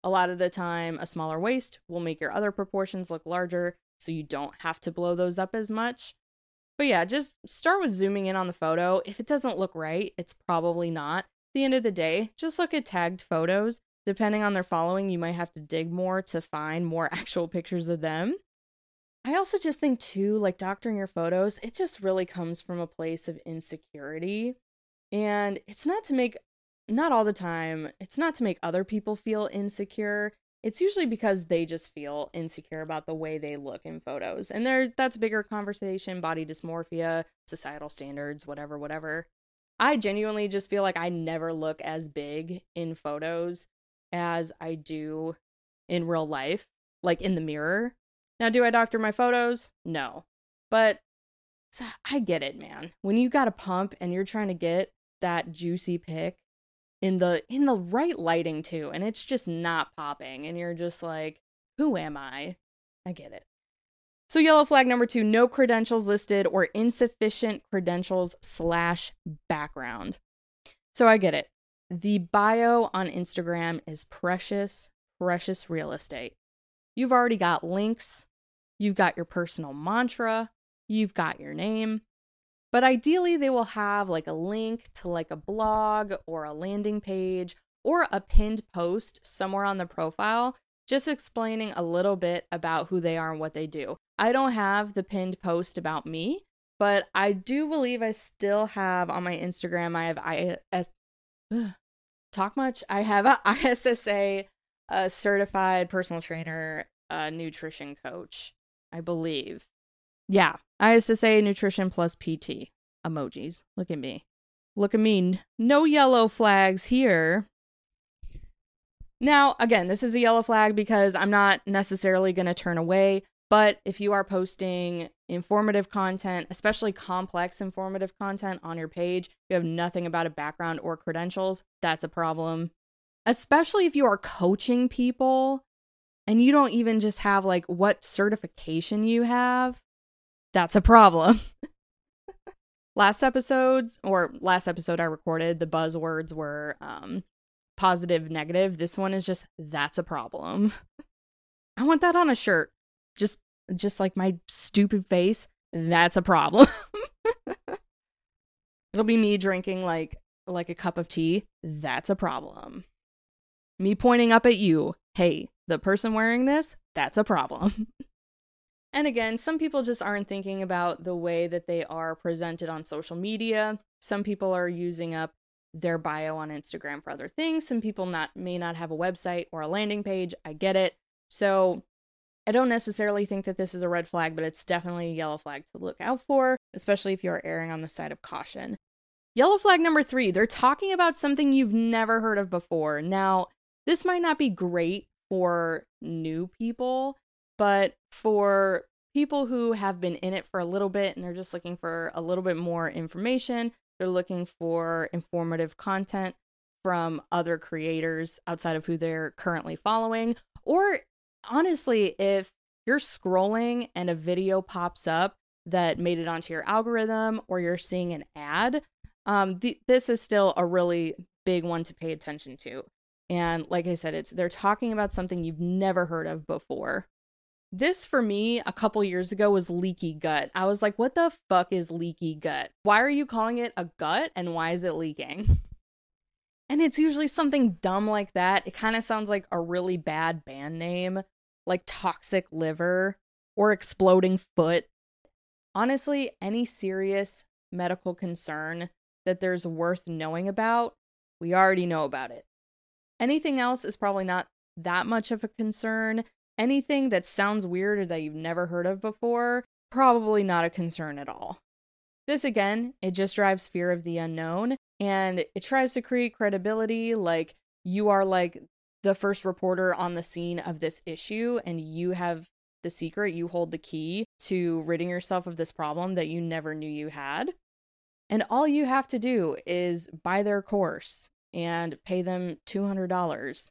A lot of the time, a smaller waist will make your other proportions look larger, so you don't have to blow those up as much. But yeah, just start with zooming in on the photo. If it doesn't look right, it's probably not. At the end of the day, just look at tagged photos. Depending on their following, you might have to dig more to find more (laughs) actual pictures of them. I also just think, too, like doctoring your photos, it just really comes from a place of insecurity. And it's not to make not all the time, it's not to make other people feel insecure. It's usually because they just feel insecure about the way they look in photos. And there that's a bigger conversation, body dysmorphia, societal standards, whatever, whatever. I genuinely just feel like I never look as big in photos as I do in real life, like in the mirror. Now, do I doctor my photos? No. But (sighs) I get it, man. When you got a pump and you're trying to get that juicy pic in the in the right lighting too and it's just not popping and you're just like who am i? I get it. So yellow flag number two no credentials listed or insufficient credentials slash background. So i get it. The bio on instagram is precious precious real estate. You've already got links you've got your personal mantra you've got your name but ideally, they will have like a link to like a blog or a landing page or a pinned post somewhere on the profile just explaining a little bit about who they are and what they do. I don't have the pinned post about me, but I do believe I still have on my Instagram, I have IS, talk much. I have a (laughs) ISSA, a certified personal trainer, a nutrition coach, I believe. Yeah, I used to say nutrition plus PT emojis. Look at me. Look at me. No yellow flags here. Now, again, this is a yellow flag because I'm not necessarily going to turn away. But if you are posting informative content, especially complex informative content on your page, you have nothing about a background or credentials, that's a problem. Especially if you are coaching people and you don't even just have like what certification you have, that's a problem. (laughs) last episodes or last episode I recorded, the buzzwords were um positive, negative. This one is just that's a problem. (laughs) I want that on a shirt. Just just like my stupid face, that's a problem. (laughs) It'll be me drinking like like a cup of tea. That's a problem. Me pointing up at you. Hey, the person wearing this, that's a problem. And again, some people just aren't thinking about the way that they are presented on social media. Some people are using up their bio on Instagram for other things. Some people not may not have a website or a landing page. I get it. So I don't necessarily think that this is a red flag, but it's definitely a yellow flag to look out for, especially if you're erring on the side of caution. Yellow flag number three, they're talking about something you've never heard of before. Now, this might not be great for new people but for people who have been in it for a little bit and they're just looking for a little bit more information, they're looking for informative content from other creators outside of who they're currently following. Or honestly, if you're scrolling and a video pops up that made it onto your algorithm or you're seeing an ad, um, th- this is still a really big one to pay attention to. And like I said, it's they're talking about something you've never heard of before. This for me a couple years ago was leaky gut. I was like, what the fuck is leaky gut? Why are you calling it a gut and why is it leaking? (laughs) And it's usually something dumb like that. It kind of sounds like a really bad band name, like toxic liver or exploding foot. Honestly, any serious medical concern that there's worth knowing about, we already know about it. Anything else is probably not that much of a concern. Anything that sounds weird or that you've never heard of before, probably not a concern at all. This again, it just drives fear of the unknown and it tries to create credibility like you are like the first reporter on the scene of this issue and you have the secret, you hold the key to ridding yourself of this problem that you never knew you had. And all you have to do is buy their course and pay them $200.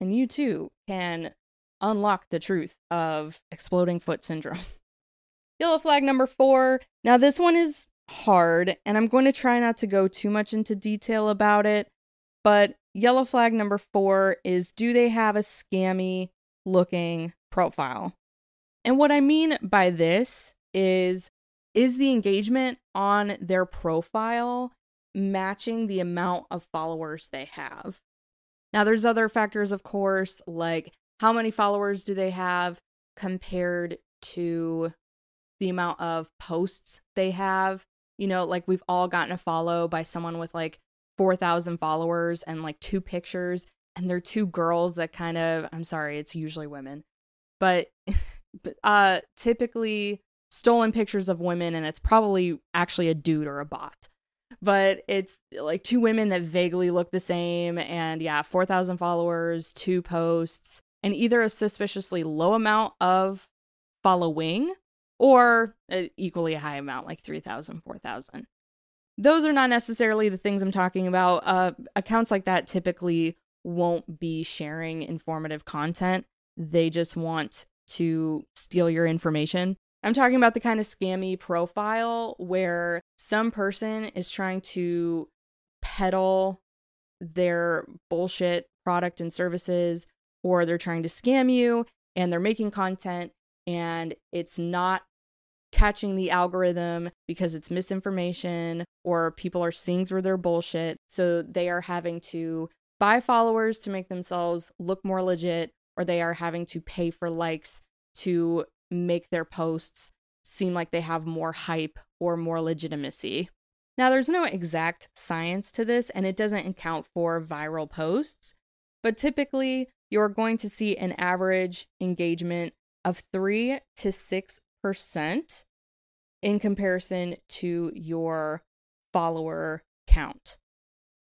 And you too can unlock the truth of exploding foot syndrome. (laughs) Yellow flag number four. Now, this one is hard, and I'm going to try not to go too much into detail about it. But yellow flag number four is do they have a scammy looking profile? And what I mean by this is is the engagement on their profile matching the amount of followers they have? Now, there's other factors, of course, like how many followers do they have compared to the amount of posts they have? You know, like we've all gotten a follow by someone with like 4,000 followers and like two pictures, and they're two girls that kind of, I'm sorry, it's usually women, (laughs) but uh typically stolen pictures of women and it's probably actually a dude or a bot but it's like two women that vaguely look the same and yeah 4000 followers two posts and either a suspiciously low amount of following or equally a high amount like 3000 4000 those are not necessarily the things i'm talking about. Uh, accounts like that typically won't be sharing informative content. They just want to steal your information. I'm talking about the kind of scammy profile where some person is trying to peddle their bullshit product and services, or they're trying to scam you and they're making content and it's not catching the algorithm because it's misinformation or people are seeing through their bullshit. So they are having to buy followers to make themselves look more legit or they are having to pay for likes to make their posts seem like they have more hype or more legitimacy. Now, there's no exact science to this, and it doesn't account for viral posts, but typically you're going to see an average engagement of 3 to 6% in comparison to your follower count.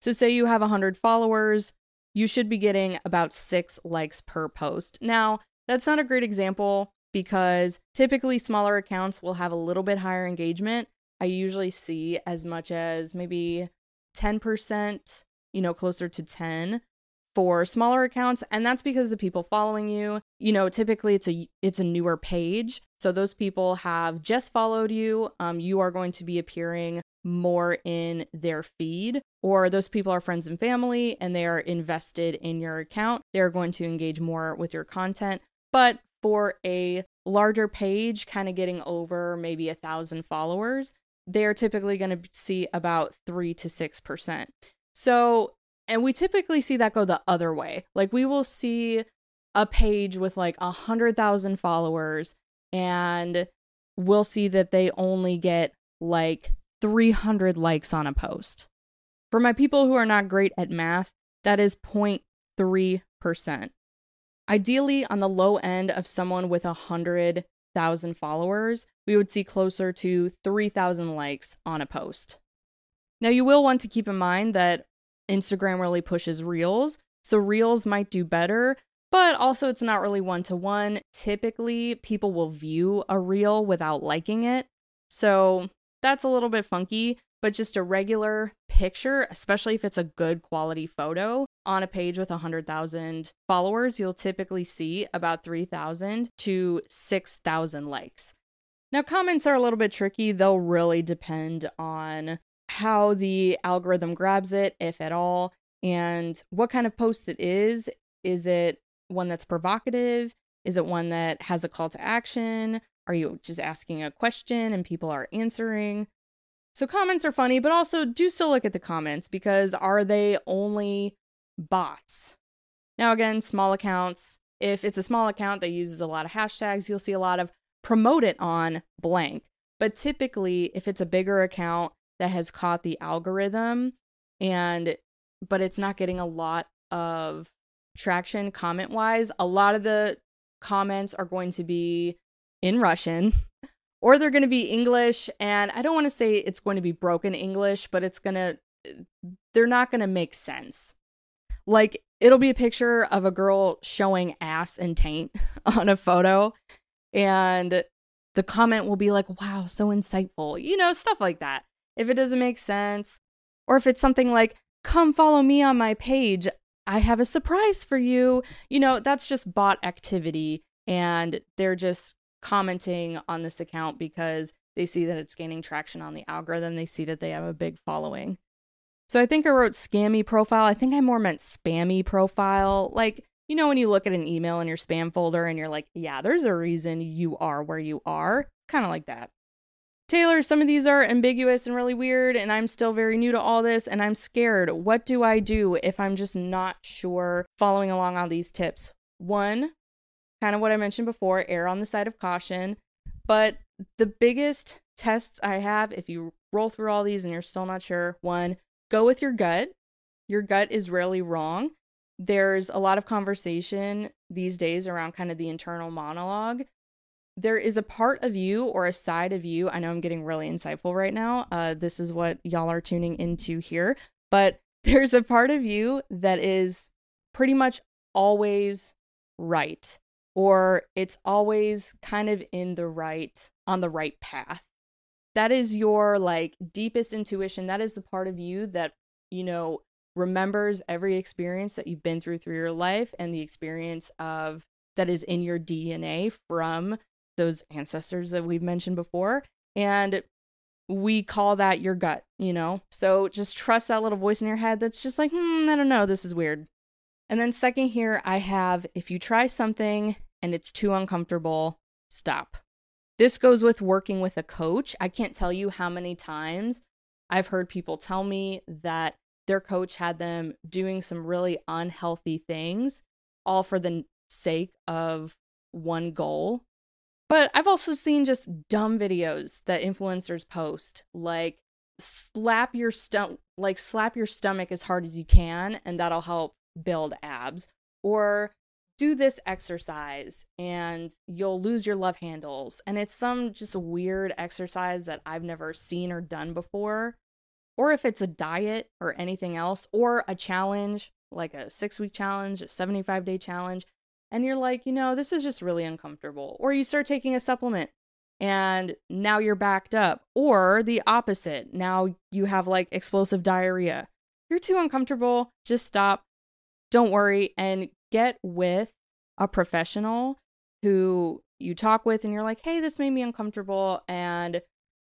So, say you have 100 followers, you should be getting about six likes per post. Now, that's not a great example because typically smaller accounts will have a little bit higher engagement. I usually see as much as maybe 10%, you know, closer to 10 for smaller accounts and that's because the people following you you know typically it's a it's a newer page. So those people have just followed you. Um, you are going to be appearing more in their feed or those people are friends and family and they are invested in your account. They're going to engage more with your content. But for a larger page kind of getting over maybe a thousand followers they're typically going to see about 3 to 6% so and we typically see that go the other way. Like we will see a page with like a hundred thousand followers and we'll see that they only get like 300 likes on a post. For my people who are not great at math, that is 0.3%. Ideally, on the low end of someone with a hundred thousand followers, we would see closer to 3,000 likes on a post. Now, you will want to keep in mind that Instagram really pushes reels. So reels might do better, but also it's not really one to one. Typically, people will view a reel without liking it. So that's a little bit funky, but just a regular picture, especially if it's a good quality photo on a page with 100,000 followers, you'll typically see about 3,000 to 6,000 likes. Now, comments are a little bit tricky. They'll really depend on how the algorithm grabs it, if at all. and what kind of post it is. Is it one that's provocative? Is it one that has a call to action? Are you just asking a question and people are answering? So comments are funny, but also do still look at the comments because are they only bots? Now, again, small accounts, if it's a small account that uses a lot of hashtags, you'll see a lot of promote it on blank. But typically, if it's a bigger account that has caught the algorithm and but it's not getting a lot of traction comment wise, a lot of the comments are going to be in Russian (laughs) or they're going to be English. And I don't want to say it's going to be broken English, but it's going to, they're not going to make sense. Like, it'll be a picture of a girl showing ass and taint (laughs) on a photo. And the comment will be like, wow, so insightful, you know, stuff like that. If it doesn't make sense, or if it's something like, come follow me on my page, I have a surprise for you, you know, that's just bot activity. And they're just commenting on this account because they see that it's gaining traction on the algorithm. They see that they have a big following. So I think I wrote scammy profile. I think I more meant spammy profile. Like, you know, when you look at an email in your spam folder and you're like, yeah, there's a reason you are where you are. Kind of like that. Taylor, some of these are ambiguous and really weird, and I'm still very new to all this, and I'm scared. What do I do if I'm just not sure following along on these tips? One, kind of what I mentioned before, err on the side of caution. But the biggest tests I have, if you roll through all these and you're still not sure, one, go with your gut. Your gut is rarely wrong. There's a lot of conversation these days around kind of the internal monologue. There is a part of you or a side of you. I know I'm getting really insightful right now. Uh, this is what y'all are tuning into here. But (laughs) there's a part of you that is pretty much always right or it's always kind of in the right on the right path that is your like deepest intuition that is the part of you that you know remembers every experience that you've been through through your life and the experience of that is in your DNA from those ancestors that we've mentioned before and we call that your gut you know so just trust that little voice in your head that's just like hmm i don't know this is weird and then, second, here I have if you try something and it's too uncomfortable, stop. This goes with working with a coach. I can't tell you how many times I've heard people tell me that their coach had them doing some really unhealthy things, all for the sake of one goal. But I've also seen just dumb videos that influencers post, like slap your stomach, like slap your stomach as hard as you can, and that'll help build abs. Or do this exercise and you'll lose your love handles. And it's some just weird exercise that I've never seen or done before. Or if it's a diet or anything else or a challenge like a 6 week challenge, a 75 day challenge and you're like, you know, this is just really uncomfortable or you start taking a supplement and now you're backed up or the opposite. Now you have like explosive diarrhea. You're too uncomfortable, just stop don't worry and get with a professional who you talk with and you're like, hey, this made me uncomfortable. And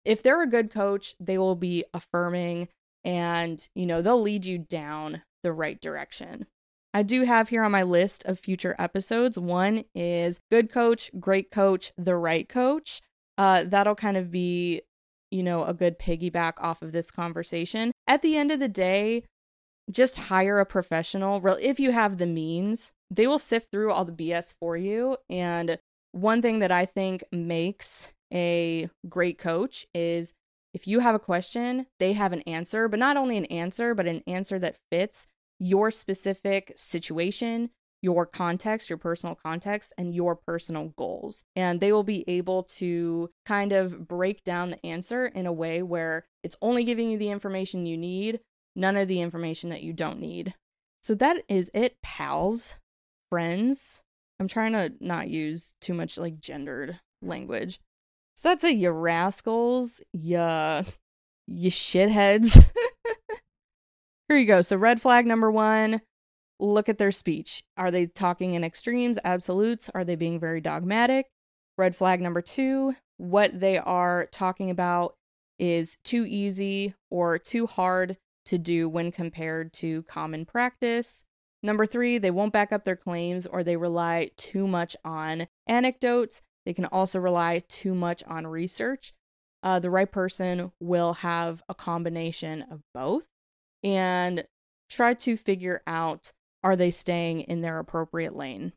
if they're a good coach, they will be affirming and, you know, they'll lead you down the right direction. I do have here on my list of future episodes. One is good coach, great coach, the right coach. Uh, that'll kind of be, you know, a good piggyback off of this conversation. At the end of the day, just hire a professional. If you have the means, they will sift through all the BS for you. And one thing that I think makes a great coach is if you have a question, they have an answer, but not only an answer, but an answer that fits your specific situation, your context, your personal context, and your personal goals. And they will be able to kind of break down the answer in a way where it's only giving you the information you need, none of the information that you don't need. So that is it, pals, friends. I'm trying to not use too much like gendered language. So that's it, you rascals, ya you shitheads. (laughs) Here you go. So red flag number one, look at their speech. Are they talking in extremes, absolutes? Are they being very dogmatic? Red flag number two, what they are talking about is too easy or too hard to do when compared to common practice. Number three, they won't back up their claims or they rely too much on anecdotes. They can also rely too much on research. Uh, the right person will have a combination of both and try to figure out are they staying in their appropriate lane.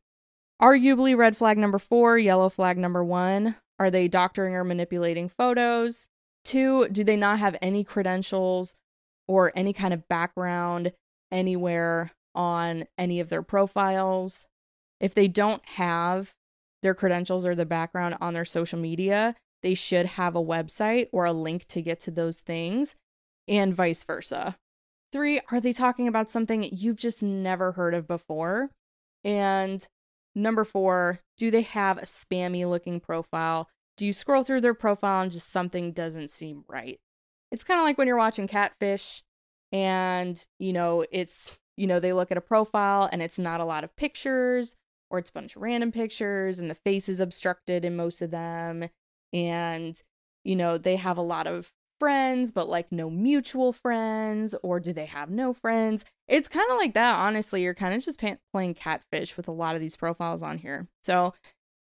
Arguably, red flag number four, yellow flag number one. Are they doctoring or manipulating photos? Two, do they not have any credentials or any kind of background anywhere on any of their profiles? If they don't have their credentials or the background on their social media, they should have a website or a link to get to those things, and vice versa. Three, are they talking about something you've just never heard of before? And number four, do they have a spammy looking profile? Do you scroll through their profile and just something doesn't seem right? It's kind of like when you're watching Catfish and, you know, it's, you know, they look at a profile and it's not a lot of pictures or it's a bunch of random pictures and the face is obstructed in most of them. And, you know, they have a lot of friends, but like no mutual friends, or do they have no friends? It's kind of like that, honestly. You're kind of just pay- playing catfish with a lot of these profiles on here. So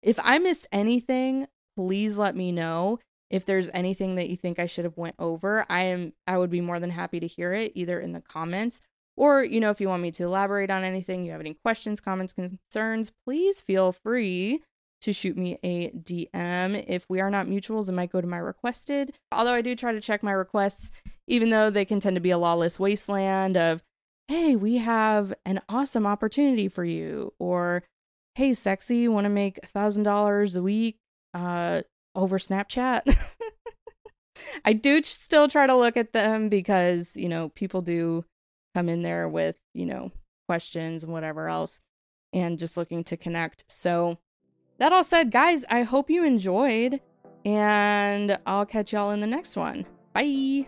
if I missed anything, please let me know. If there's anything that you think I should have went over, I am I would be more than happy to hear it either in the comments or you know if you want me to elaborate on anything, you have any questions, comments, concerns, please feel free to shoot me a DM. If we are not mutuals, it might go to my requested. Although I do try to check my requests, even though they can tend to be a lawless wasteland of, hey, we have an awesome opportunity for you, or hey, sexy, want to make a thousand dollars a week uh, over Snapchat. (laughs) I do still try to look at them because you know people do come in there with you know questions and whatever else, and just looking to connect. So that all said, guys, I hope you enjoyed, and I'll catch y'all in the next one. Bye.